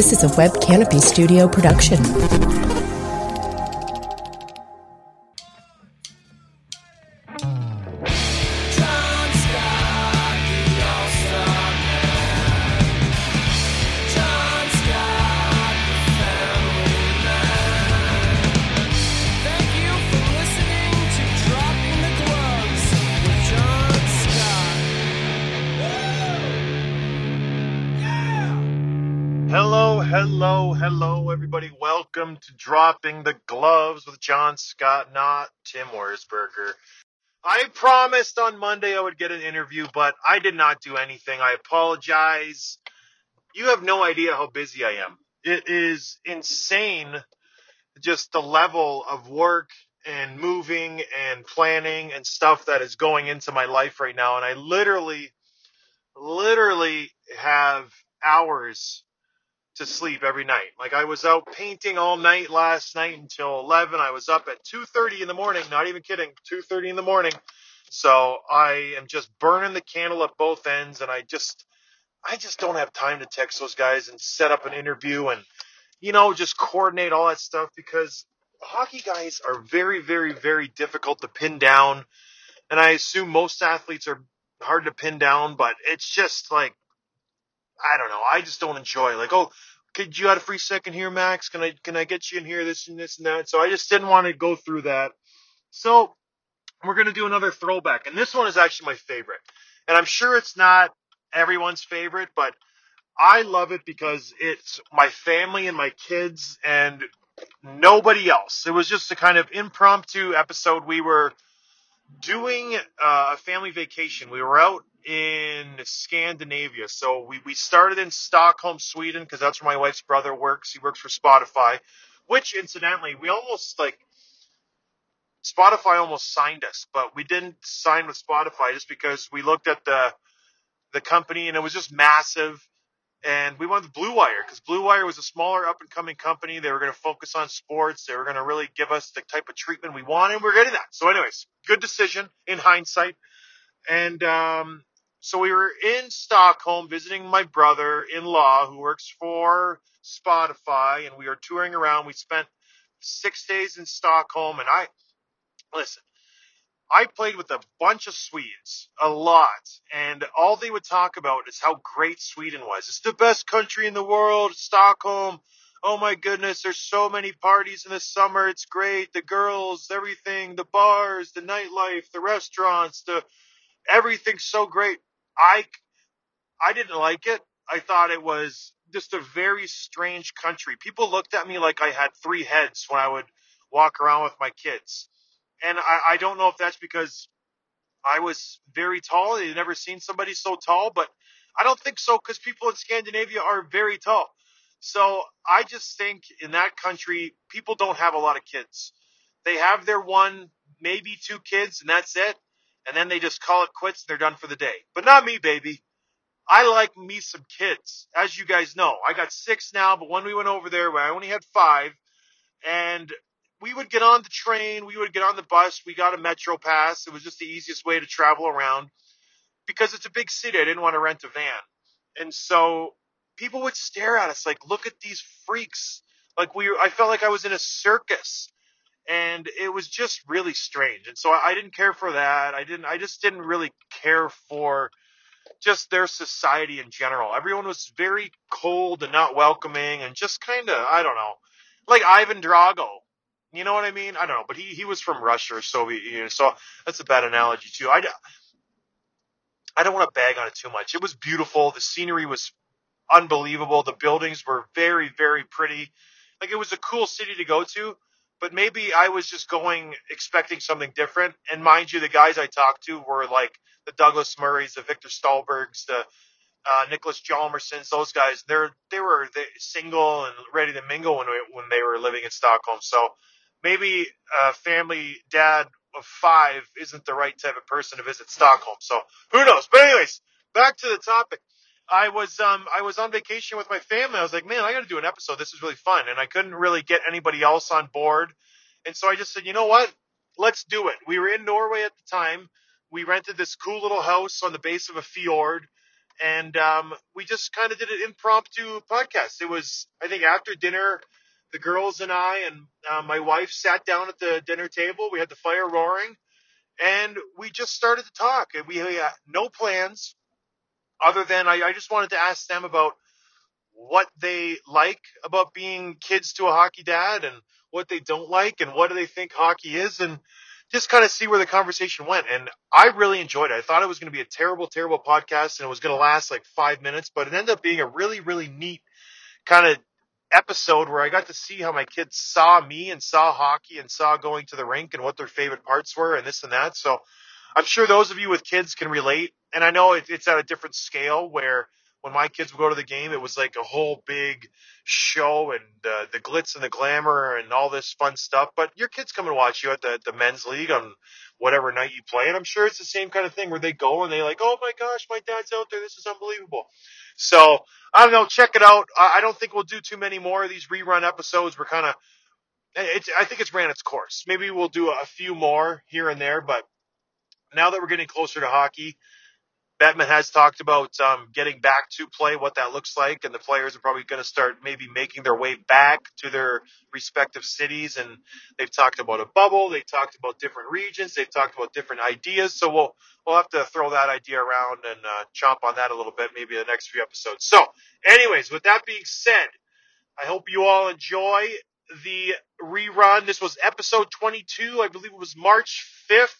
This is a Web Canopy Studio production. The Gloves with John Scott, not Tim Wurzberger. I promised on Monday I would get an interview, but I did not do anything. I apologize. You have no idea how busy I am. It is insane just the level of work and moving and planning and stuff that is going into my life right now. And I literally, literally have hours to sleep every night. Like I was out painting all night last night until 11. I was up at 2:30 in the morning, not even kidding, 2:30 in the morning. So I am just burning the candle at both ends and I just I just don't have time to text those guys and set up an interview and you know, just coordinate all that stuff because hockey guys are very very very difficult to pin down and I assume most athletes are hard to pin down, but it's just like I don't know. I just don't enjoy like, oh, could you have a free second here, Max? Can I can I get you in here? This and this and that. So I just didn't want to go through that. So we're gonna do another throwback, and this one is actually my favorite. And I'm sure it's not everyone's favorite, but I love it because it's my family and my kids and nobody else. It was just a kind of impromptu episode. We were doing uh, a family vacation. We were out in Scandinavia. So we, we started in Stockholm, Sweden, because that's where my wife's brother works. He works for Spotify, which incidentally, we almost like Spotify almost signed us, but we didn't sign with Spotify just because we looked at the the company and it was just massive. And we went with Blue Wire because Blue Wire was a smaller up and coming company. They were going to focus on sports. They were going to really give us the type of treatment we wanted. And we're getting that. So, anyways, good decision in hindsight. And um, so we were in Stockholm visiting my brother in law who works for Spotify, and we were touring around. We spent six days in Stockholm, and I listen. I played with a bunch of Swedes, a lot, and all they would talk about is how great Sweden was. It's the best country in the world, Stockholm. Oh my goodness, there's so many parties in the summer. It's great. The girls, everything, the bars, the nightlife, the restaurants, the everything's so great. I I didn't like it. I thought it was just a very strange country. People looked at me like I had three heads when I would walk around with my kids. And I, I don't know if that's because I was very tall. They'd never seen somebody so tall, but I don't think so because people in Scandinavia are very tall. So I just think in that country, people don't have a lot of kids. They have their one, maybe two kids, and that's it. And then they just call it quits and they're done for the day. But not me, baby. I like me some kids. As you guys know, I got six now, but when we went over there, I only had five. And we would get on the train, we would get on the bus, we got a Metro pass. It was just the easiest way to travel around because it's a big city. I didn't want to rent a van. And so people would stare at us like, look at these freaks. Like we, I felt like I was in a circus and it was just really strange. And so I, I didn't care for that. I didn't, I just didn't really care for just their society in general. Everyone was very cold and not welcoming and just kind of, I don't know, like Ivan Drago. You know what I mean? I don't know, but he, he was from Russia or Soviet Union, so that's a bad analogy too. I, I don't want to bag on it too much. It was beautiful. The scenery was unbelievable. The buildings were very, very pretty. Like it was a cool city to go to, but maybe I was just going expecting something different. And mind you, the guys I talked to were like the Douglas Murrays, the Viktor Stalbergs, the uh, Niklas Hjalmarssons, those guys. They're they were single and ready to mingle when when they were living in Stockholm. So maybe a family dad of five isn't the right type of person to visit Stockholm. So who knows? But anyways, back to the topic. I was um I was on vacation with my family. I was like, man, I got to do an episode. This is really fun, and I couldn't really get anybody else on board. And so I just said, you know what? Let's do it. We were in Norway at the time. We rented this cool little house on the base of a fjord, and um, we just kind of did an impromptu podcast. It was, I think, after dinner the girls and I and uh, my wife sat down at the dinner table. We had the fire roaring, and we just started to talk. And we had no plans other than I, I just wanted to ask them about what they like about being kids to a hockey dad and what they don't like and what do they think hockey is and just kind of see where the conversation went. And I really enjoyed it. I thought it was going to be a terrible, terrible podcast and it was going to last like five minutes, but it ended up being a really, really neat kind of episode where I got to see how my kids saw me and saw hockey and saw going to the rink and what their favorite parts were and this and that. So I'm sure those of you with kids can relate. And I know it's at a different scale where when my kids would go to the game, it was like a whole big show and uh, the glitz and the glamour and all this fun stuff. But your kids come and watch you at the, the men's league on whatever night you play. And I'm sure it's the same kind of thing where they go and they like, oh my gosh, my dad's out there. This is unbelievable. So I don't know. Check it out. I don't think we'll do too many more of these rerun episodes. We're kind of, I think it's ran its course. Maybe we'll do a few more here and there, but now that we're getting closer to hockey, Bettman has talked about um, getting back to play, what that looks like, and the players are probably going to start maybe making their way back to their respective cities. And they've talked about a bubble, they talked about different regions, they've talked about different ideas. So we'll we'll have to throw that idea around and uh, chomp on that a little bit, maybe the next few episodes. So, anyways, with that being said, I hope you all enjoy the rerun. This was episode 22, I believe it was March 5th.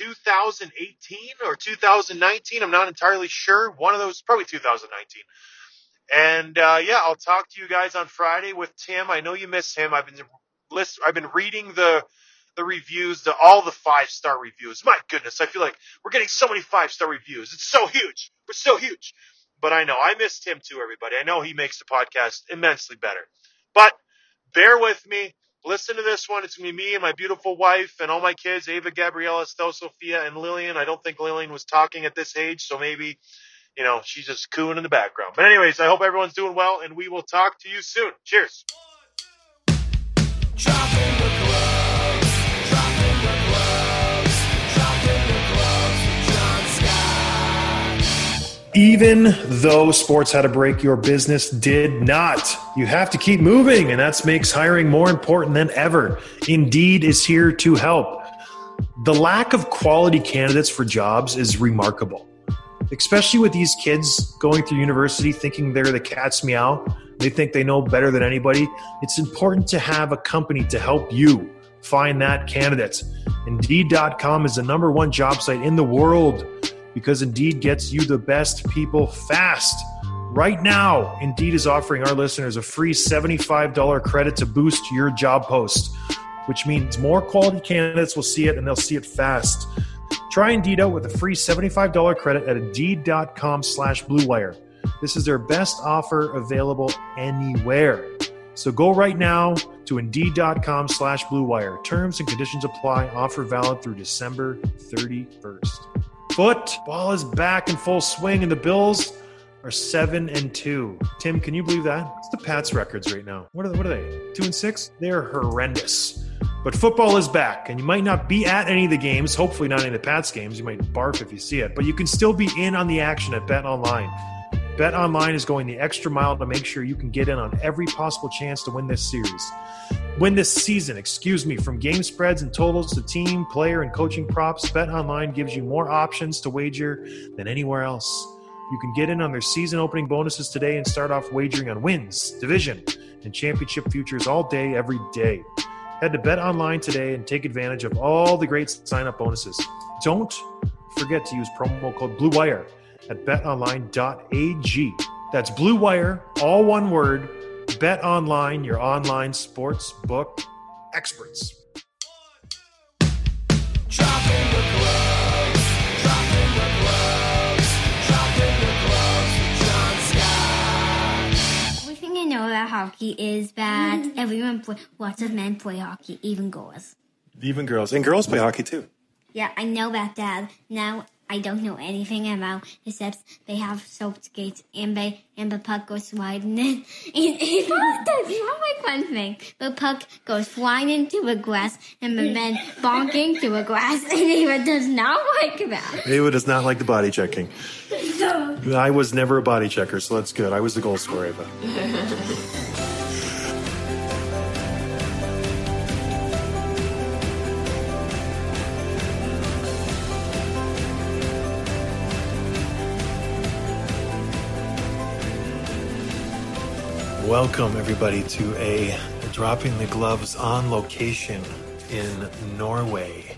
2018 or 2019. I'm not entirely sure. One of those, probably 2019. And uh, yeah, I'll talk to you guys on Friday with Tim. I know you miss him. I've been list. I've been reading the the reviews, the all the five star reviews. My goodness, I feel like we're getting so many five star reviews. It's so huge. We're so huge. But I know I missed him too. Everybody, I know he makes the podcast immensely better. But bear with me listen to this one. It's gonna be me and my beautiful wife and all my kids, Ava, Gabriella, Estelle, Sophia, and Lillian. I don't think Lillian was talking at this age, so maybe, you know, she's just cooing in the background. But anyways, I hope everyone's doing well, and we will talk to you soon. Cheers. Even though sports had to break, your business did not. You have to keep moving, and that makes hiring more important than ever. Indeed is here to help. The lack of quality candidates for jobs is remarkable, especially with these kids going through university thinking they're the cat's meow. They think they know better than anybody. It's important to have a company to help you find that candidate. Indeed.com is the number one job site in the world because Indeed gets you the best people fast. Right now, Indeed is offering our listeners a free $75 credit to boost your job post, which means more quality candidates will see it and they'll see it fast. Try Indeed out with a free $75 credit at Indeed.com slash BlueWire. This is their best offer available anywhere. So go right now to Indeed.com slash BlueWire. Terms and conditions apply. Offer valid through December 31st. Football is back in full swing, and the Bills are seven and two. Tim, can you believe that? It's the Pats records right now? What are, what are they? Two and six? They're horrendous. But football is back, and you might not be at any of the games. Hopefully, not any of the Pats games. You might barf if you see it, but you can still be in on the action at Bet Online. Bet Online is going the extra mile to make sure you can get in on every possible chance to win this series. Win this season, excuse me, from game spreads and totals to team, player, and coaching props. Bet Online gives you more options to wager than anywhere else. You can get in on their season opening bonuses today and start off wagering on wins, division, and championship futures all day, every day. Head to Bet Online today and take advantage of all the great sign up bonuses. Don't forget to use promo code BLUEWIRE at betonline.ag. That's Blue Wire, all one word. Bet Online, your online sports book experts. Everything I know about hockey is that mm. everyone play, lots of men play hockey, even girls. Even girls. And girls play hockey too. Yeah, I know about that. Now I don't know anything about except they have soap skates and they and the puck goes sliding in. And, and that's not my fun thing. The puck goes flying into the grass and the men bonking to the grass and Eva does not like that. Ava does not like the body checking. No. I was never a body checker, so that's good. I was the goal scorer, Ava. Welcome, everybody, to a Dropping the Gloves on location in Norway.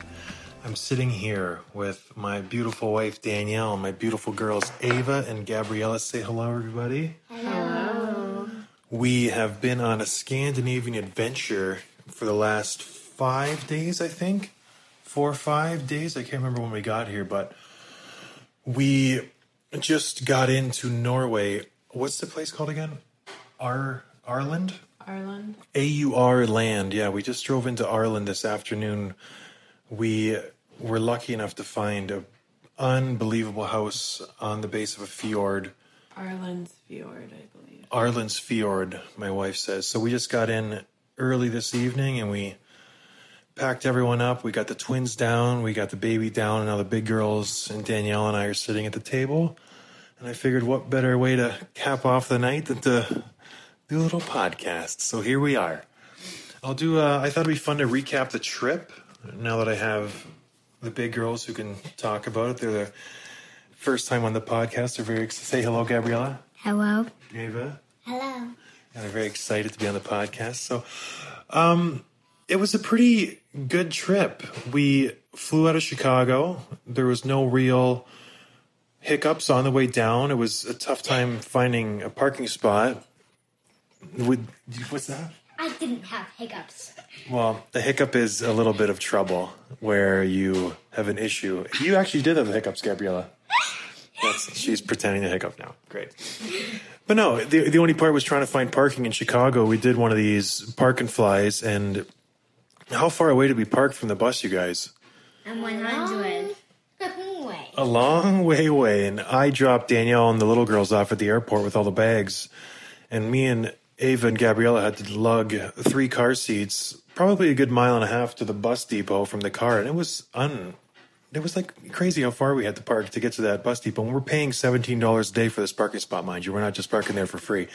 I'm sitting here with my beautiful wife, Danielle, and my beautiful girls, Ava and Gabriella. Say hello, everybody. Hello. We have been on a Scandinavian adventure for the last five days, I think. Four or five days. I can't remember when we got here, but we just got into Norway. What's the place called again? Ar Aurland? Aurland. A U R land. Yeah, we just drove into Aurland this afternoon. We were lucky enough to find a unbelievable house on the base of a fjord. Aurland's fjord, I believe. Arlen's Fjord, my wife says. So we just got in early this evening and we packed everyone up. We got the twins down, we got the baby down, and now the big girls and Danielle and I are sitting at the table. And I figured what better way to cap off the night than to do a little podcast. So here we are. I'll do, uh, I thought it'd be fun to recap the trip now that I have the big girls who can talk about it. They're the first time on the podcast. They're very excited. Say hello, Gabriella. Hello. Ava. Hello. And they're very excited to be on the podcast. So, um, it was a pretty good trip. We flew out of Chicago. There was no real hiccups on the way down. It was a tough time finding a parking spot. Would, what's that? I didn't have hiccups. Well, the hiccup is a little bit of trouble where you have an issue. You actually did have the hiccups, Gabriella. That's, she's pretending to hiccup now. Great. But no, the, the only part was trying to find parking in Chicago. We did one of these park and flies, and how far away did we park from the bus, you guys? I'm 100. Wait. A long way away. And I dropped Danielle and the little girls off at the airport with all the bags. And me and Ava and Gabriella had to lug three car seats, probably a good mile and a half to the bus depot from the car. And it was un. It was like crazy how far we had to park to get to that bus depot. And we're paying seventeen dollars a day for this parking spot, mind you. We're not just parking there for free.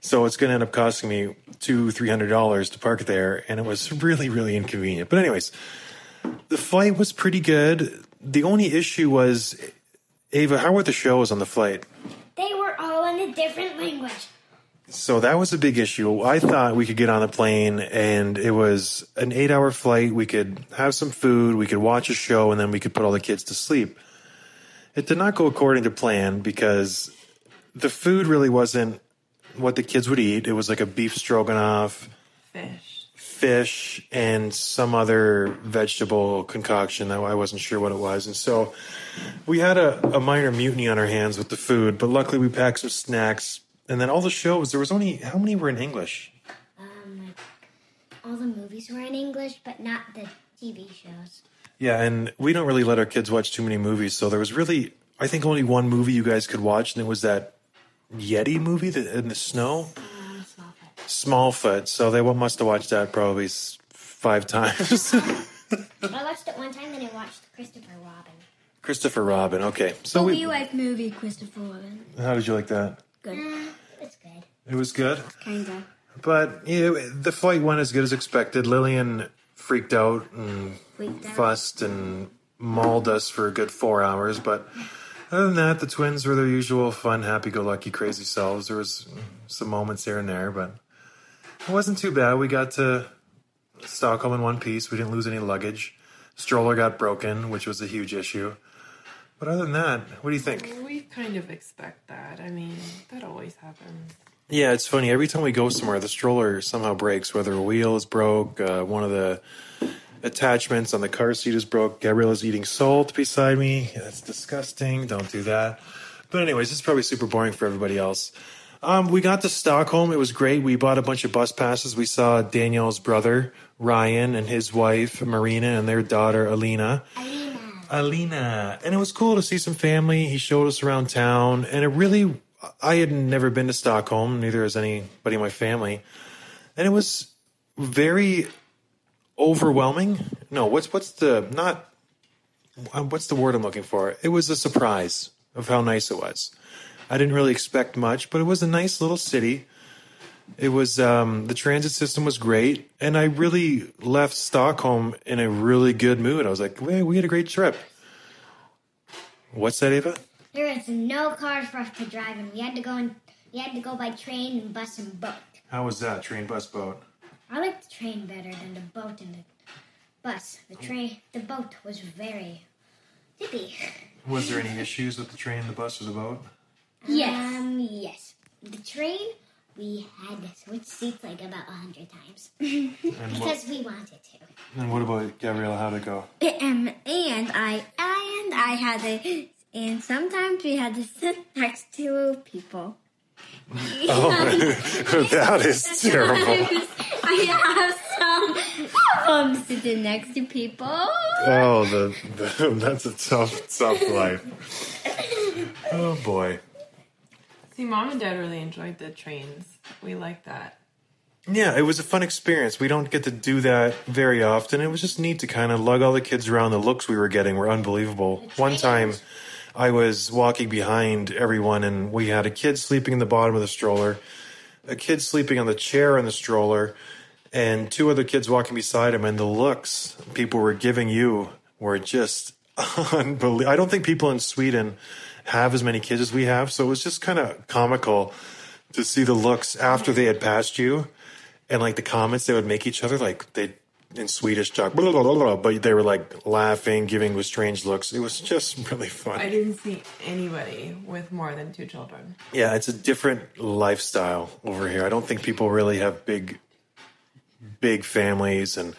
So it's going to end up costing me two, three hundred dollars to park there, and it was really, really inconvenient. But anyways, the flight was pretty good. The only issue was, Ava, how were the shows on the flight? They were all in a different language. So that was a big issue. I thought we could get on the plane and it was an eight hour flight. We could have some food, we could watch a show, and then we could put all the kids to sleep. It did not go according to plan because the food really wasn't what the kids would eat. It was like a beef stroganoff, Fish. fish, and some other vegetable concoction that I wasn't sure what it was. And so we had a, a minor mutiny on our hands with the food, but luckily we packed some snacks. And then all the shows, there was only, how many were in English? Um, like, all the movies were in English, but not the TV shows. Yeah, and we don't really let our kids watch too many movies, so there was really, I think, only one movie you guys could watch, and it was that Yeti movie that, in the snow. Smallfoot. Smallfoot. So they must have watched that probably five times. I watched it one time, then I watched Christopher Robin. Christopher Robin. Okay, so we. you like movie Christopher Robin? How did you like that? Good. It's good. It was good. Kinda. But yeah, the flight went as good as expected. Lillian freaked out and Freaked out. fussed and mauled us for a good four hours. But other than that, the twins were their usual fun, happy-go-lucky, crazy selves. There was some moments here and there, but it wasn't too bad. We got to Stockholm in one piece. We didn't lose any luggage. Stroller got broken, which was a huge issue. But other than that, what do you think? We kind of expect that. I mean, that always happens. Yeah, it's funny. Every time we go somewhere, the stroller somehow breaks. Whether a wheel is broke, uh, one of the attachments on the car seat is broke. Gabriella's eating salt beside me. That's disgusting. Don't do that. But anyways, it's probably super boring for everybody else. Um, we got to Stockholm. It was great. We bought a bunch of bus passes. We saw Danielle's brother Ryan and his wife Marina and their daughter Alina. Alina. And it was cool to see some family. He showed us around town, and it really, I had never been to Stockholm, neither has anybody in my family. And it was very overwhelming. No, what's, what's the, not, uh, what's the word I'm looking for? It was a surprise of how nice it was. I didn't really expect much, but it was a nice little city. It was um, the transit system was great, and I really left Stockholm in a really good mood. I was like, "Hey, we had a great trip." What's that, Ava? There was no cars for us to drive, and we had to go and we had to go by train and bus and boat. How was that train, bus, boat? I like the train better than the boat and the bus. The train, the boat was very zippy. Was there any issues with the train, the bus, or the boat? Yes. Um, yes. The train, we had to switch seats like about a hundred times And what, because we wanted to. and what about Gabriella? How'd it go? Um, and I and I had to, and sometimes we had to sit next to people. Oh, that is terrible. I have some problems sitting next to people. Oh, the, the that's a tough, tough life. Oh boy. See, mom and dad really enjoyed the trains. We like that. Yeah, it was a fun experience. We don't get to do that very often. It was just neat to kind of lug all the kids around. The looks we were getting were unbelievable. One time, I was walking behind everyone, and we had a kid sleeping in the bottom of the stroller, a kid sleeping on the chair in the stroller, and two other kids walking beside him. And the looks people were giving you were just unbelievable. I don't think people in Sweden have as many kids as we have, so it was just kind of comical to see the looks after they had passed you and like the comments they would make each other like they in swedish talk blah, blah, blah, blah, but they were like laughing giving with strange looks. It was just really fun I didn't see anybody with more than two children. yeah it's a different lifestyle over here. I don't think people really have big big families and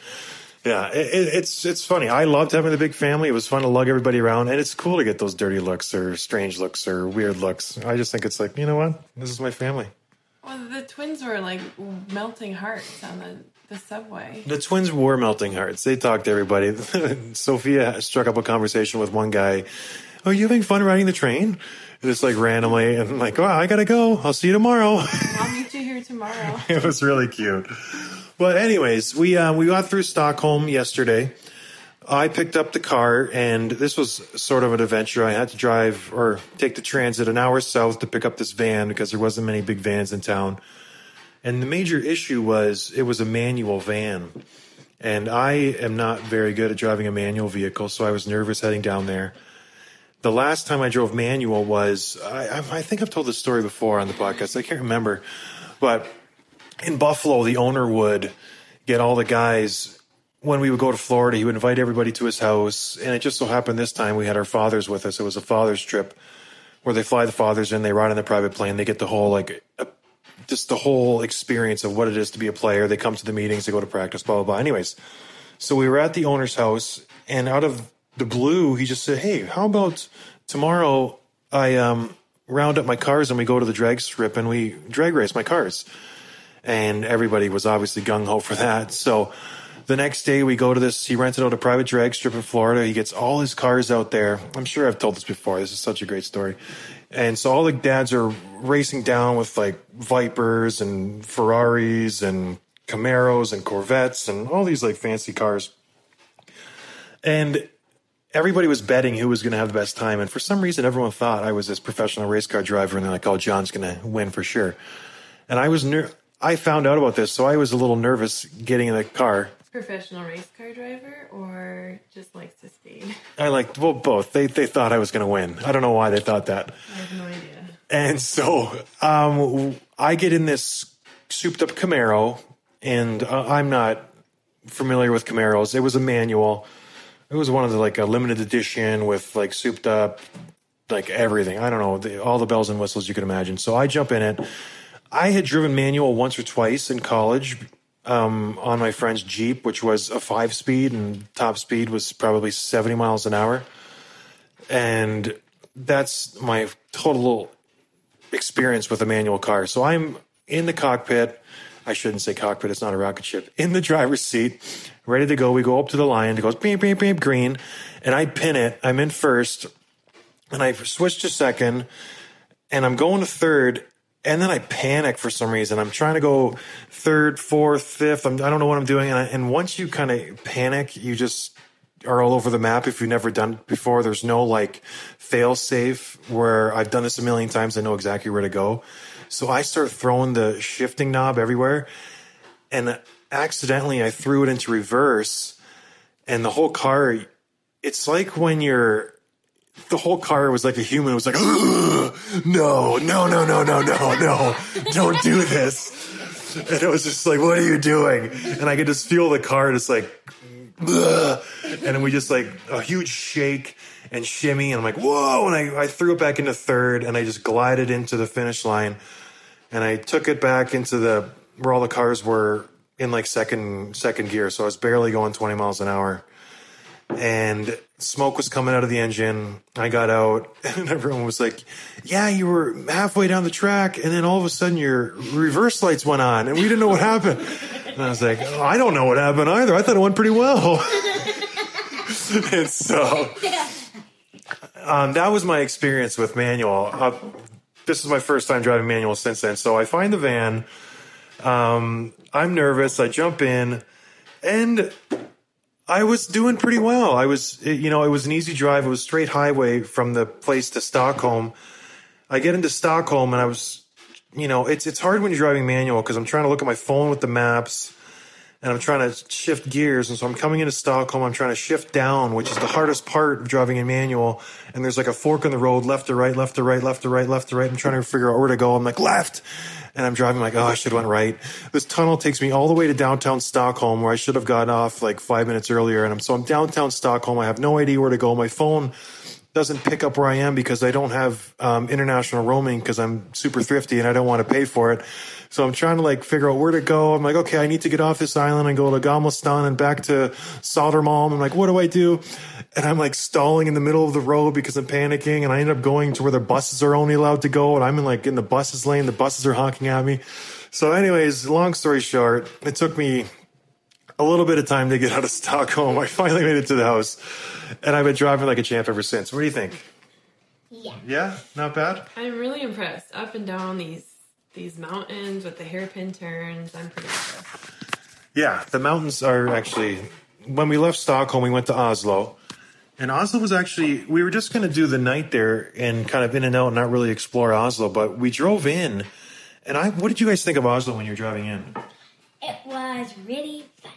yeah it, it's it's funny. I loved having the big family. It was fun to lug everybody around and it's cool to get those dirty looks or strange looks or weird looks. I just think it's like you know what? This is my family. Well, the twins were like melting hearts on the, the subway. The twins were melting hearts. They talked to everybody. Sophia struck up a conversation with one guy. Are you having fun riding the train? Just like randomly, and like, wow, I gotta go. I'll see you tomorrow. I'll meet you here tomorrow. it was really cute. But anyways, we uh, we got through Stockholm yesterday. I picked up the car, and this was sort of an adventure. I had to drive or take the transit an hour south to pick up this van because there wasn't many big vans in town. And the major issue was it was a manual van. And I am not very good at driving a manual vehicle, so I was nervous heading down there. The last time I drove manual was, I, I think I've told this story before on the podcast. I can't remember. But in Buffalo, the owner would get all the guys when we would go to Florida, he would invite everybody to his house. And it just so happened this time we had our fathers with us. It was a father's trip where they fly the fathers in, they ride in the private plane, they get the whole, like, just the whole experience of what it is to be a player. They come to the meetings, they go to practice, blah, blah, blah. Anyways, so we were at the owner's house, and out of the blue, he just said, Hey, how about tomorrow I um, round up my cars and we go to the drag strip and we drag race my cars? and everybody was obviously gung ho for that. So The next day, we go to this. He rented out a private drag strip in Florida. He gets all his cars out there. I'm sure I've told this before. This is such a great story. And so all the dads are racing down with like Vipers and Ferraris and Camaros and Corvettes and all these like fancy cars. And everybody was betting who was going to have the best time. And for some reason, everyone thought I was this professional race car driver, and they're like, "Oh, John's going to win for sure." And I was ner- I found out about this, so I was a little nervous getting in the car. Professional race car driver or just likes to speed? I like well both. They they thought I was going to win. I don't know why they thought that. I have no idea. And so um, I get in this souped up Camaro, and uh, I'm not familiar with Camaros. It was a manual. It was one of the like a limited edition with like souped up, like everything. I don't know the, all the bells and whistles you could imagine. So I jump in it. I had driven manual once or twice in college um, on my friend's Jeep, which was a five speed, and top speed was probably 70 miles an hour. And that's my total experience with a manual car. So I'm in the cockpit. I shouldn't say cockpit, it's not a rocket ship. In the driver's seat, ready to go. We go up to the line. It goes beep, beep, beep, green. And I pin it. I'm in first. And I switch to second. And I'm going to third. And then I panic for some reason. I'm trying to go third, fourth, fifth. I'm, I don't know what I'm doing. And, I, and once you kind of panic, you just are all over the map if you've never done it before. There's no like fail safe where I've done this a million times. I know exactly where to go. So I start throwing the shifting knob everywhere. And accidentally, I threw it into reverse. And the whole car, it's like when you're the whole car was like a human. It was like, no, no, no, no, no, no, no, don't do this. And it was just like, what are you doing? And I could just feel the car just like, and we just like a huge shake and shimmy. And I'm like, whoa. And I, I threw it back into third and I just glided into the finish line. And I took it back into the, where all the cars were in like second, second gear. So I was barely going 20 miles an hour and smoke was coming out of the engine. I got out, and everyone was like, "Yeah, you were halfway down the track, and then all of a sudden your reverse lights went on, and we didn't know what happened." And I was like, oh, "I don't know what happened either. I thought it went pretty well." and so, um, that was my experience with manual. Uh, this is my first time driving manual since then. So I find the van. Um, I'm nervous. I jump in, and I was doing pretty well. I was, you know, it was an easy drive. It was straight highway from the place to Stockholm. I get into Stockholm and I was, you know, it's it's hard when you're driving manual because I'm trying to look at my phone with the maps and I'm trying to shift gears. And so I'm coming into Stockholm. I'm trying to shift down, which is the hardest part of driving in manual. And there's like a fork in the road, left to right, left to right, left to right, left to right. I'm trying to figure out where to go. I'm like left. And I'm driving like, oh, I should have went right. This tunnel takes me all the way to downtown Stockholm where I should have gotten off like five minutes earlier. And I'm so I'm downtown Stockholm. I have no idea where to go. My phone doesn't pick up where I am because I don't have um, international roaming because I'm super thrifty and I don't want to pay for it. So I'm trying to like figure out where to go. I'm like, okay, I need to get off this island and go to Gamla Stan and back to Sodermalm. I'm like, what do I do? And I'm like stalling in the middle of the road because I'm panicking. And I end up going to where the buses are only allowed to go. And I'm in like in the buses lane. The buses are honking at me. So anyways, long story short, it took me a little bit of time to get out of Stockholm. I finally made it to the house and I've been driving like a champ ever since. What do you think? Yeah. Yeah, not bad. I'm really impressed. Up and down these these mountains with the hairpin turns. I'm pretty impressed. Yeah, the mountains are actually. When we left Stockholm, we went to Oslo, and Oslo was actually. We were just going to do the night there and kind of in and out, and not really explore Oslo. But we drove in, and I. What did you guys think of Oslo when you were driving in? It was really fun.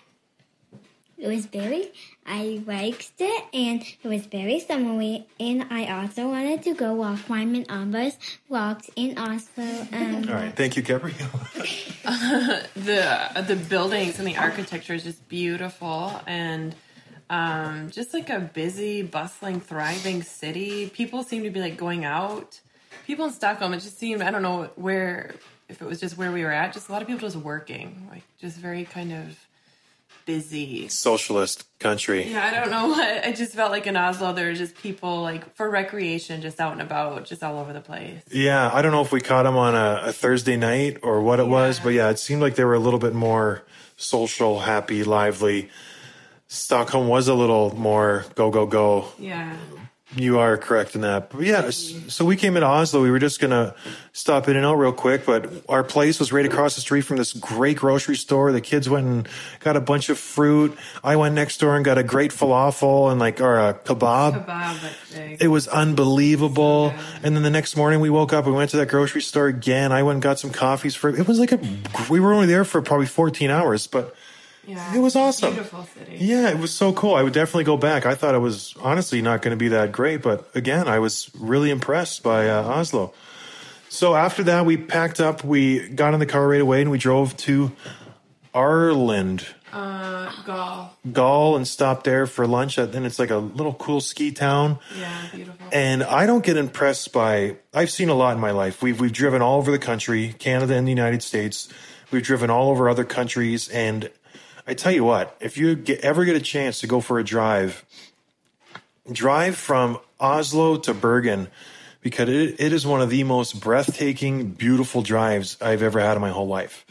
It was very, I liked it, and it was very summery. And I also wanted to go walk Wyman Ambas walked in Oslo. Um, All right, thank you, Gabrielle. the the buildings and the architecture is just beautiful and um, just like a busy, bustling, thriving city. People seem to be like going out. People in Stockholm, it just seemed I don't know where if it was just where we were at. Just a lot of people just working, like just very kind of busy. Socialist country. Yeah, I don't know what. I just felt like in Oslo there were just people like for recreation, just out and about, just all over the place. Yeah, I don't know if we caught them on a, a Thursday night or what it was, but yeah, it seemed like they were a little bit more social, happy, lively. Stockholm was a little more go go go. Yeah. You are correct in that. But yeah, so we came into Oslo. We were just gonna stop in and out real quick, but our place was right across the street from this great grocery store. The kids went and got a bunch of fruit. I went next door and got a great falafel and like or a kebab. Kebab. It was unbelievable. And then the next morning we woke up, we went to that grocery store again. I went and got some coffees for it was like a we were only there for probably 14 hours, but yeah, it was awesome. Beautiful city. yeah, it was so cool. I would definitely go back. I thought it was honestly not going to be that great, but again, I was really impressed by uh, Oslo. So after that, we packed up, we got in the car right away, and we drove to Aurland, Uh, Gaul. Gaul, and stopped there for lunch. Then it's like a little cool ski town. Yeah, beautiful. And I don't get impressed by. I've seen a lot in my life. We've we've driven all over the country, Canada and the United States. We've driven all over other countries, and I tell you what, if you get, ever get a chance to go for a drive, drive from Oslo to Bergen, because it, it is one of the most breathtaking, beautiful drives I've ever had in my whole life.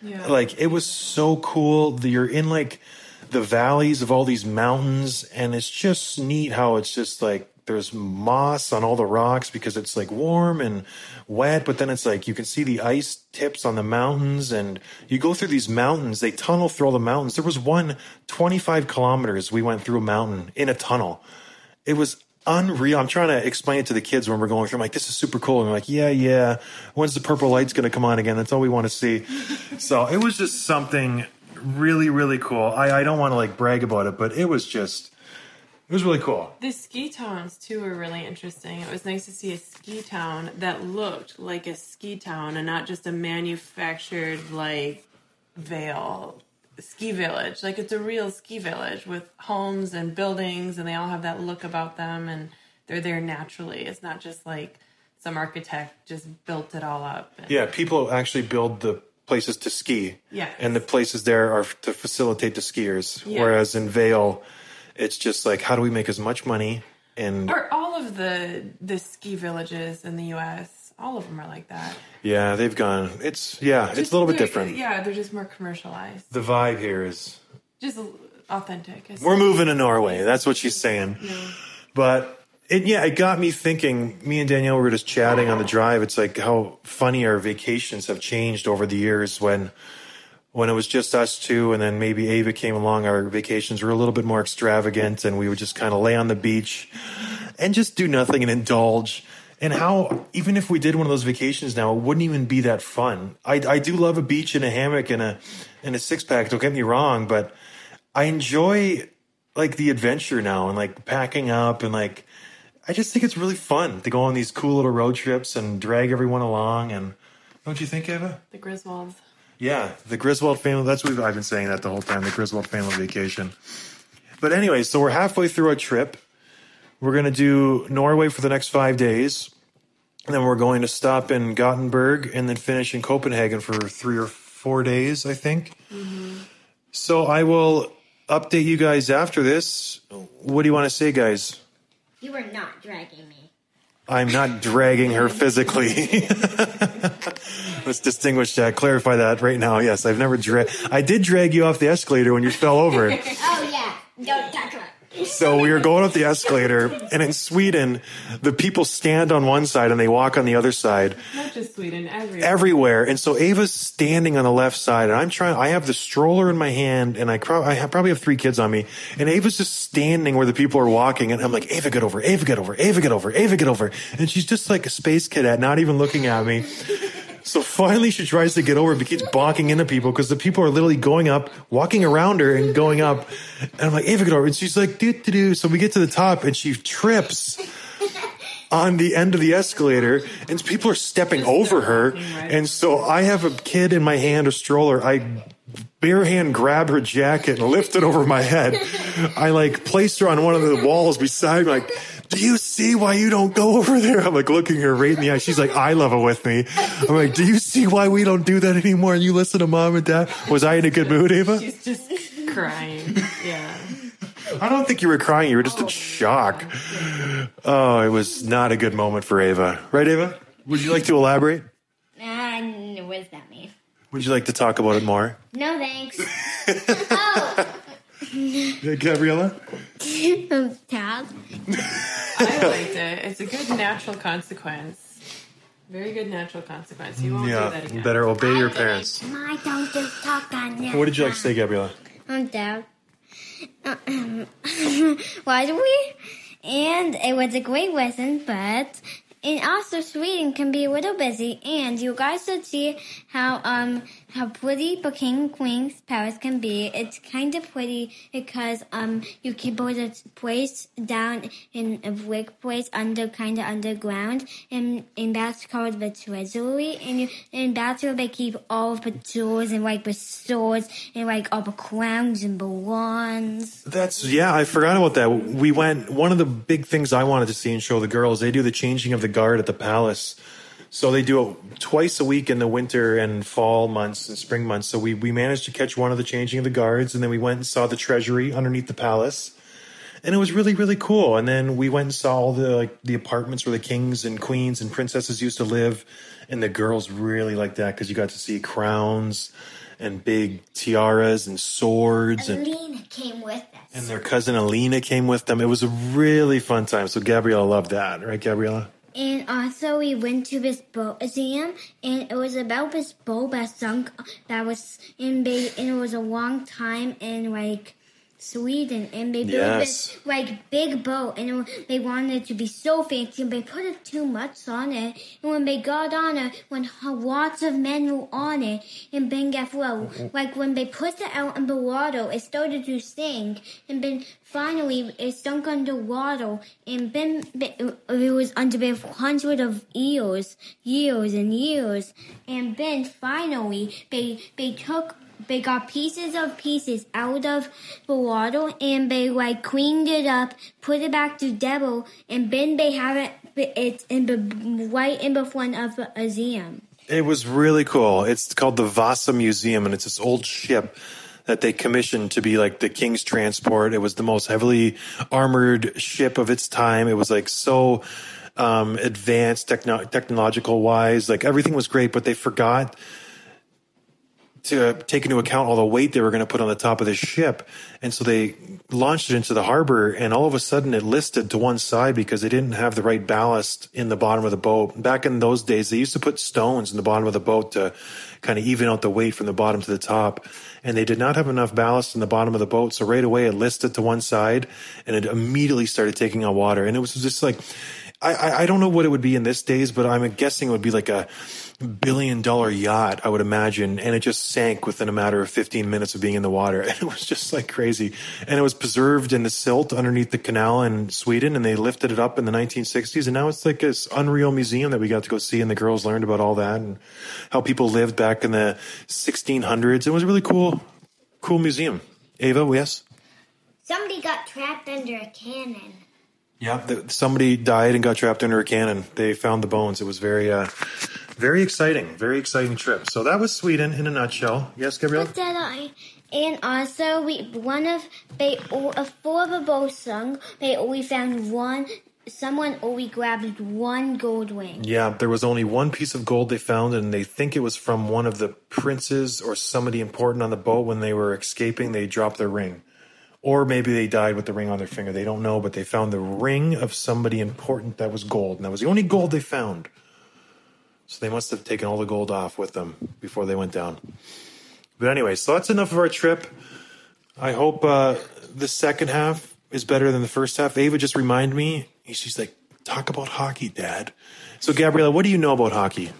Yeah. Like it was so cool. that You're in like the valleys of all these mountains, and it's just neat how it's just like there's moss on all the rocks because it's like warm and wet, but then it's like you can see the ice tips on the mountains, and you go through these mountains. They tunnel through all the mountains. There was one 25 kilometers we went through a mountain in a tunnel. It was unreal. I'm trying to explain it to the kids when we're going through. I'm like, this is super cool. And they're like, yeah, yeah. When's the purple light's going to come on again? That's all we want to see. so it was just something really, really cool. I, I don't want to like brag about it, but it was just, it was really cool. The ski towns too were really interesting. It was nice to see a ski town that looked like a ski town and not just a manufactured like Vail ski village. Like it's a real ski village with homes and buildings and they all have that look about them and they're there naturally. It's not just like some architect just built it all up. And, Yeah, people actually build the places to ski. Yes. And the places there are to facilitate the skiers. Yeah. Whereas in Vail, it's just like, how do we make as much money? And Or all of the the ski villages in the US, all of them are like that. yeah, they've gone, it's, yeah, it's a little bit different. Yeah, they're just more commercialized. The vibe here is Just authentic. It's- We're moving to Norway. That's what she's saying. But it, yeah, it got me thinking. Me and Danielle were just chatting on the drive. It's like how funny our vacations have changed over the years. When when it was just us two, and then maybe Ava came along, our vacations were a little bit more extravagant, and we would just kind of lay on the beach and just do nothing and indulge. And how even if we did one of those vacations now, it wouldn't even be that fun. I, I do love a beach and a hammock and a and a six pack. Don't get me wrong, but I enjoy like the adventure now and like packing up and like I just think it's really fun to go on these cool little road trips and drag everyone along. And don't you think, Ava? The Griswolds. Yeah, the Griswold family. That's what I've been saying that the whole time. The Griswold family vacation. But anyway, so we're halfway through our trip. We're going to do Norway for the next five days. And then we're going to stop in Gothenburg and then finish in Copenhagen for three or four days, I think. Mm-hmm. So I will update you guys after this. What do you want to say, guys? You are not dragging me. I'm not dragging her physically. Let's distinguish that, clarify that right now. Yes, I've never dragged. I did drag you off the escalator when you fell over. Oh yeah, don't touch her. So we were going up the escalator, and in Sweden, the people stand on one side and they walk on the other side Not just Sweden, everywhere. everywhere. And so Ava's standing on the left side, and I'm trying. I have the stroller in my hand, and I, cro- I have, probably have three kids on me, and Ava's just standing where the people are walking, and I'm like, Ava, get over, Ava, get over, Ava, get over, Ava, get over, and she's just like a space cadet, not even looking at me. So finally, she tries to get over, but keeps bonking into people because the people are literally going up, walking around her, and going up. And I'm like, Ava, get over. And she's like, doo doo doo. So we get to the top, and she trips on the end of the escalator, and people are stepping over her. And so I have a kid in my hand, a stroller. I bare hand grab her jacket and lift it over my head. I like place her on one of the walls beside me, like, do you see why you don't go over there? I'm like looking her right in the eye. She's like eye level with me. I'm like, do you see why we don't do that anymore? And you listen to mom and dad. Was I in a good mood, Ava? She's just crying. Yeah. I don't think you were crying. You were just in shock. Oh, it was not a good moment for Ava. Right, Ava? Would you like to elaborate? Uh, what does that mean? Would you like to talk about it more? No thanks. oh, Gabriella? Dad. I liked it. It's a good natural consequence. Very good natural consequence. You won't do that Yeah, again. better obey your parents. didn't- I don't just talk on that. What did you like to say, Gabriella? I'm Dad. Um, why do we? And it was a great lesson, but and also Sweden can be a little busy. And you guys should see how um how pretty the king and queen's palace can be. It's kind of pretty because um you can put a place down in a brick place under kind of underground, and and that's called the treasury. And you and that's where they keep all the jewels and like the swords and like all the crowns and the wands. That's yeah, I forgot about that. We went one of the big things I wanted to see and show the girls, they do the changing of the guard at the palace. So they do it twice a week in the winter and fall months and spring months. So we, we managed to catch one of the changing of the guards and then we went and saw the treasury underneath the palace. And it was really, really cool. And then we went and saw all the like the apartments where the kings and queens and princesses used to live. And the girls really liked that because you got to see crowns and big tiaras and swords and Alina came with us. and their cousin Alina came with them. It was a really fun time. So Gabriella loved that, right, Gabriella? And uh, also, we went to this boat museum, and it was about this boat that sunk. That was in big, and it was a long time in like Sweden, and they built Yes. this like big boat, and they wanted it to be so fancy, and they put it too much on it. And when they got on it, when lots of men were on it, and then guess what? Like when they put it out in the water, it started to sink, and then finally it sunk underwater, and then it was under the hundred of years, years and years, and then finally they they took they got pieces of pieces out of the water and they like cleaned it up, put it back together, and then they have it it's in the right in the front of the museum. It was really cool. It's called the Vasa Museum, and it's this old ship that they commissioned to be like the king's transport. It was the most heavily armored ship of its time. It was like so um, advanced techno- technological wise. Like everything was great, but they forgot to take into account all the weight they were going to put on the top of this ship. And so they launched it into the harbor and all of a sudden it listed to one side because they didn't have the right ballast in the bottom of the boat. Back in those days, they used to put stones in the bottom of the boat to kind of even out the weight from the bottom to the top. And they did not have enough ballast in the bottom of the boat. So right away it listed to one side and it immediately started taking on water. And it was just like, I, I, don't know what it would be in this days, but I'm guessing it would be like a billion dollar yacht, I would imagine. And it just sank within a matter of 15 minutes of being in the water. And it was just like crazy. And it was preserved in the silt underneath the canal in Sweden. And they lifted it up in the 1960s. And now it's like this unreal museum that we got to go see. And the girls learned about all that and how people lived back in the 1600s. It was a really cool, cool museum. Ava, yes? Somebody got trapped under a cannon. Yeah, somebody died and got trapped under a cannon. They found the bones. It was very, uh, very exciting, very exciting trip. So that was Sweden in a nutshell. Yes, Gabrielle. But then I, and also we one of they uh, four of the both sung. They only found one. Someone only grabbed one gold ring. Yeah, there was only one piece of gold they found, and they think it was from one of the princes or somebody important on the boat when they were escaping. They dropped their ring, or maybe they died with the ring on their finger. They don't know, but they found the ring of somebody important that was gold, and that was the only gold they found. So they must have taken all the gold off with them before they went down. But anyway, so that's enough of our trip. I hope uh, the second half is better than the first half. Ava just reminded me. She's like, "Talk about hockey, Dad." So, Gabriella, what do you know about hockey?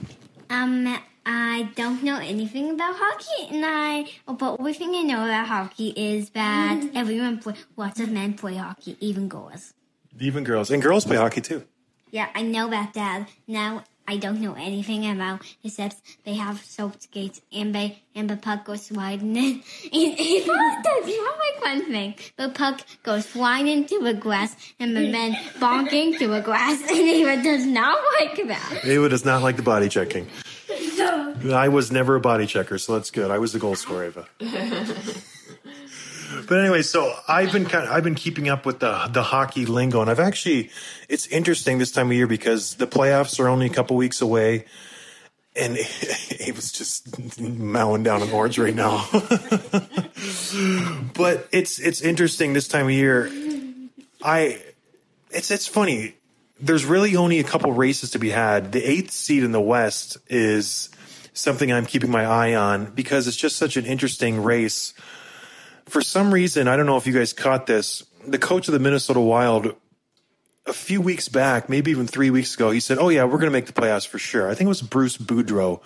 Um, I don't know anything about hockey, and I but one thing I know about hockey is that everyone play, lots of men play hockey, even girls. Even girls and girls play hockey too. Yeah, I know about that. Now I don't know anything about except they have soap skates and they and the puck goes sliding in. And, and that's not my fun thing. The puck goes flying into the grass and the men bonk into the grass and Ava does not like that. Ava does not like the body checking. I was never a body checker, so that's good. I was the goal scorer, Ava. But anyway, so I've been kind of, I've been keeping up with the the hockey lingo, and I've actually it's interesting this time of year because the playoffs are only a couple weeks away, and it was just mowing down an orange right now. but it's it's interesting this time of year. I it's it's funny. There's really only a couple races to be had. The eighth seed in the West is something I'm keeping my eye on because it's just such an interesting race. For some reason, I don't know if you guys caught this. The coach of the Minnesota Wild a few weeks back, maybe even three weeks ago, he said, "Oh yeah, we're going to make the playoffs for sure." I think it was Bruce Boudreau,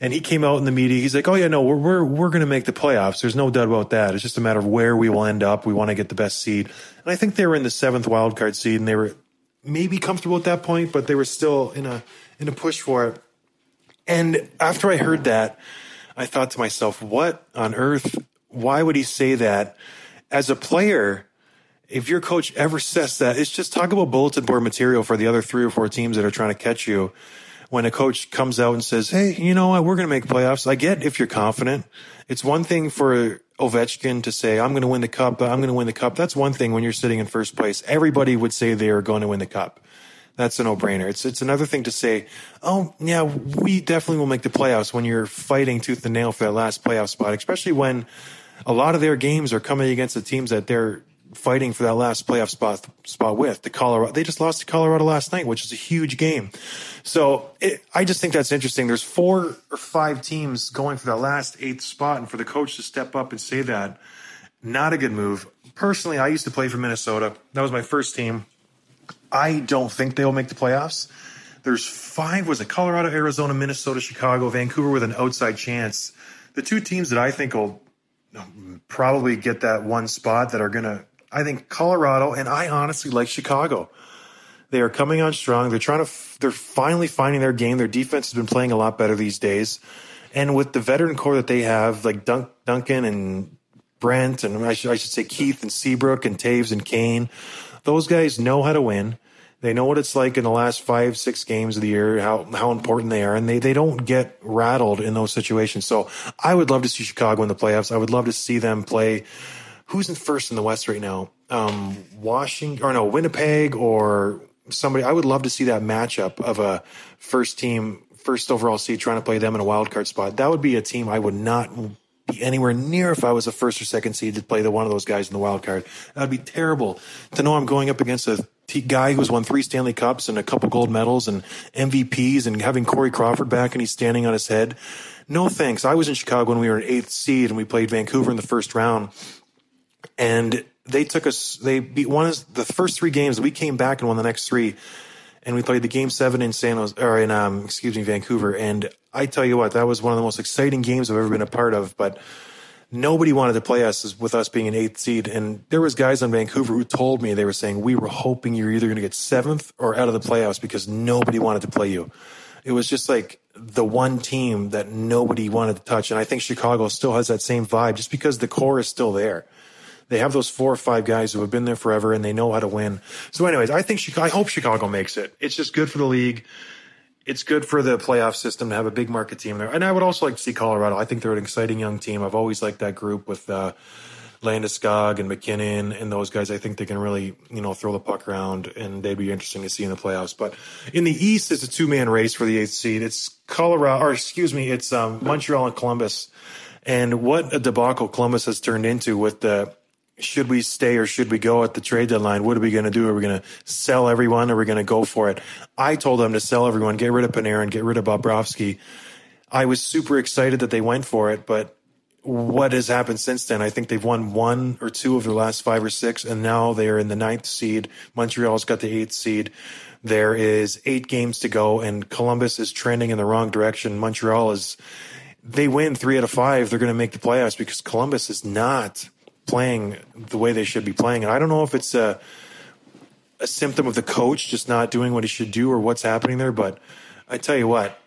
and he came out in the media. He's like, "Oh yeah, no, we're we're we're going to make the playoffs. There's no doubt about that. It's just a matter of where we will end up. We want to get the best seed." And I think they were in the seventh wild card seed, and they were maybe comfortable at that point, but they were still in a in a push for it. And after I heard that, I thought to myself, "What on earth? Why would he say that?" As a player, if your coach ever says that, it's just talk about bulletin board material for the other three or four teams that are trying to catch you. When a coach comes out and says, Hey, you know what? We're going to make playoffs. I get if you're confident. It's one thing for Ovechkin to say, I'm going to win the cup. I'm going to win the cup. That's one thing when you're sitting in first place. Everybody would say they are going to win the cup. That's a no brainer. It's, it's another thing to say, Oh, yeah, we definitely will make the playoffs when you're fighting tooth and nail for that last playoff spot, especially when a lot of their games are coming against the teams that they're fighting for that last playoff spot spot with the Colorado. They just lost to Colorado last night, which is a huge game. So it, I just think that's interesting. There's four or five teams going for that last eighth spot, and for the coach to step up and say that, not a good move. Personally, I used to play for Minnesota. That was my first team. I don't think they'll make the playoffs. There's five. Was it Colorado, Arizona, Minnesota, Chicago, Vancouver with an outside chance? The two teams that I think will probably get that one spot that are going to I think Colorado and I honestly like Chicago. They are coming on strong. They're trying to, they're finally finding their game. Their defense has been playing a lot better these days. And with the veteran core that they have, like Dunk, Duncan and Brent, and I should, I should say Keith and Seabrook and Toews and Kane, those guys know how to win. They know what it's like in the last five, six games of the year, how, how important they are, and they, they don't get rattled in those situations. So I would love to see Chicago in the playoffs. I would love to see them play who's in first in the West right now? Um, Washington or no, Winnipeg or somebody. I would love to see that matchup of a first team, first overall seed trying to play them in a wild card spot. That would be a team I would not be anywhere near if I was a first or second seed to play the one of those guys in the wild card. That would be terrible to know I'm going up against a guy who's won three Stanley Cups and a couple gold medals and MVPs and having Corey Crawford back and he's standing on his head. No thanks. I was in Chicago when we were an eighth seed and we played Vancouver in the first round and they took us. They beat one of the first three games. We came back and won the next three, and we played the game seven in San Jose or in um, excuse me Vancouver. And I tell you what, that was one of the most exciting games I've ever been a part of. But nobody wanted to play us with us being an eighth seed. And there was guys on Vancouver who told me they were saying we were hoping you're either going to get seventh or out of the playoffs because nobody wanted to play you. It was just like the one team that nobody wanted to touch. And I think Chicago still has that same vibe just because the core is still there. They have those four or five guys who have been there forever and they know how to win. So, anyways, I think Chicago, I hope Chicago makes it. It's just good for the league. It's good for the playoff system to have a big market team there. And I would also like to see Colorado. I think they're an exciting young team. I've always liked that group with uh, Landeskog and MacKinnon and those guys. I think they can really, you know, throw the puck around and they'd be interesting to see in the playoffs. But in the East, it's a two man race for the eighth seed. It's Colorado, or excuse me, it's um, Montreal and Columbus. And what a debacle Columbus has turned into with the should we stay or should we go at the trade deadline? What are we going to do? Are we going to sell everyone? Are we going to go for it? I told them to sell everyone, get rid of Panarin, get rid of Bobrovsky. I was super excited that they went for it, but what has happened since then? I think they've won one or two of their last five or six, and now they are in the ninth seed. Montreal's got the eighth seed. There is eight games to go, and Columbus is trending in the wrong direction. Montreal is, they win three out of five. They're going to make the playoffs because Columbus is not playing the way they should be playing. And I don't know if it's a a symptom of the coach just not doing what he should do or what's happening there, but I tell you what,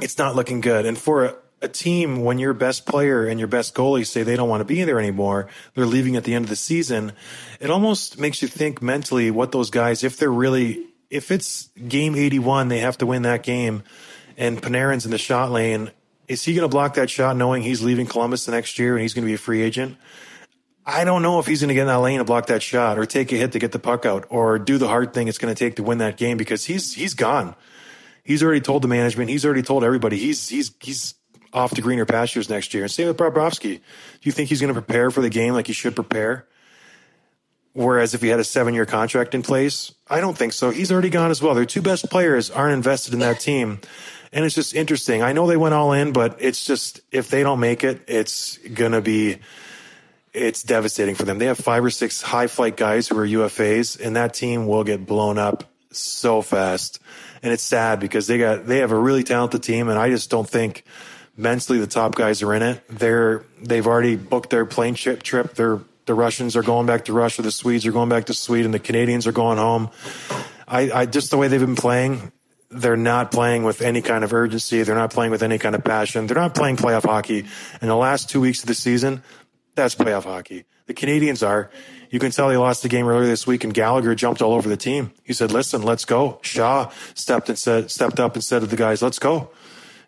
it's not looking good. And for a, a team, when your best player and your best goalie say they don't want to be there anymore, they're leaving at the end of the season, it almost makes you think mentally what those guys, if they're really, if it's game 81, they have to win that game and Panarin's in the shot lane, is he going to block that shot knowing he's leaving Columbus the next year and he's going to be a free agent? I don't know if he's going to get in that lane and block that shot or take a hit to get the puck out or do the hard thing it's going to take to win that game because he's he's gone. He's already told the management. He's already told everybody. He's he's he's off to greener pastures next year. And same with Bobrovsky. Do you think he's going to prepare for the game like he should prepare? Whereas if he had a seven year contract in place, I don't think so. He's already gone as well. Their two best players aren't invested in that team. And it's just interesting. I know they went all in, but it's just, if they don't make it, it's going to be, it's devastating for them. They have five or six high flight guys who are UFAs, and that team will get blown up so fast. And it's sad because they got, they have a really talented team, and I just don't think mentally the top guys are in it. They're, they've already booked their plane trip trip. They're, the Russians are going back to Russia. The Swedes are going back to Sweden. The Canadians are going home. I, I just the way they've been playing, they're not playing with any kind of urgency. They're not playing with any kind of passion. They're not playing playoff hockey. In the last two weeks of the season, that's playoff hockey. The Canadians are. You can tell they lost the game earlier this week, and Gallagher jumped all over the team. He said, "Listen, let's go." Shaw stepped and said, stepped up and said to the guys, "Let's go."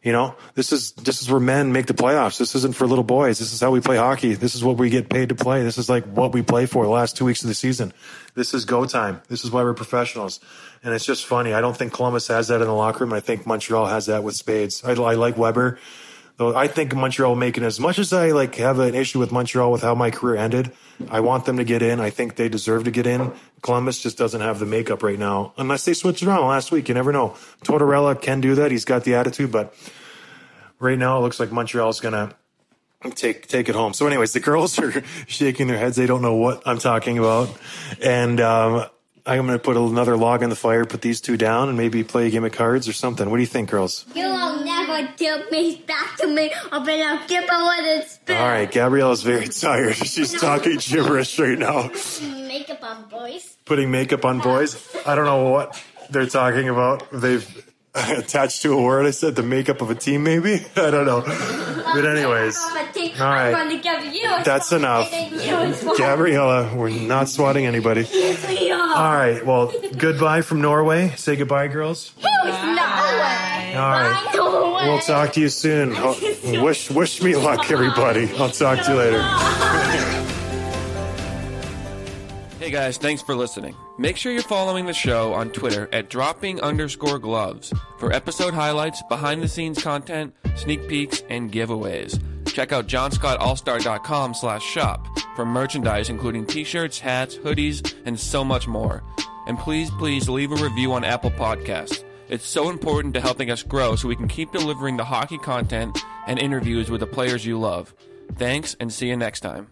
You know, this is this is where men make the playoffs. This isn't for little boys. This is how we play hockey. This is what we get paid to play. This is like what we play for the last two weeks of the season. This is go time. This is why we're professionals. And it's just funny. I don't think Columbus has that in the locker room. I think Montreal has that with spades. I, I like Weber. Though I think Montreal making as much as I like have an issue with Montreal with how my career ended. I want them to get in. I think they deserve to get in. Columbus just doesn't have the makeup right now, unless they switch around last week. You never know. Tortorella can do that. He's got the attitude, but right now it looks like Montreal's gonna take take it home. So, anyways, the girls are shaking their heads. They don't know what I'm talking about, and um, I'm going to put another log in the fire, put these two down, and maybe play a game of cards or something. What do you think, girls? You will never give me back to me, or then I'll give away the spoon. All right, Gabrielle is very tired. She's talking gibberish right now. Makeup on boys. Putting makeup on boys. I don't know what they're talking about. They've attached to a word. I said the makeup of a team, maybe. I don't know. But anyways, all right. I'm going to give you a That's enough. and then you a swat. Gabriella, we're not swatting anybody. Yes, we are. All right. Well, goodbye from Norway. Say goodbye, girls. Was. All right. We'll talk to you soon. Wish wish me luck, everybody. I'll talk to you later. Guys, thanks for listening. Make sure you're following the show on Twitter at dropping underscore gloves for episode highlights, behind the scenes content, sneak peeks, and giveaways. Check out johnscottallstar.com slash shop for merchandise including t-shirts, hats, hoodies, and so much more. And please, please leave a review on Apple Podcasts. It's so important to helping us grow so we can keep delivering the hockey content and interviews with the players you love. Thanks and see you next time.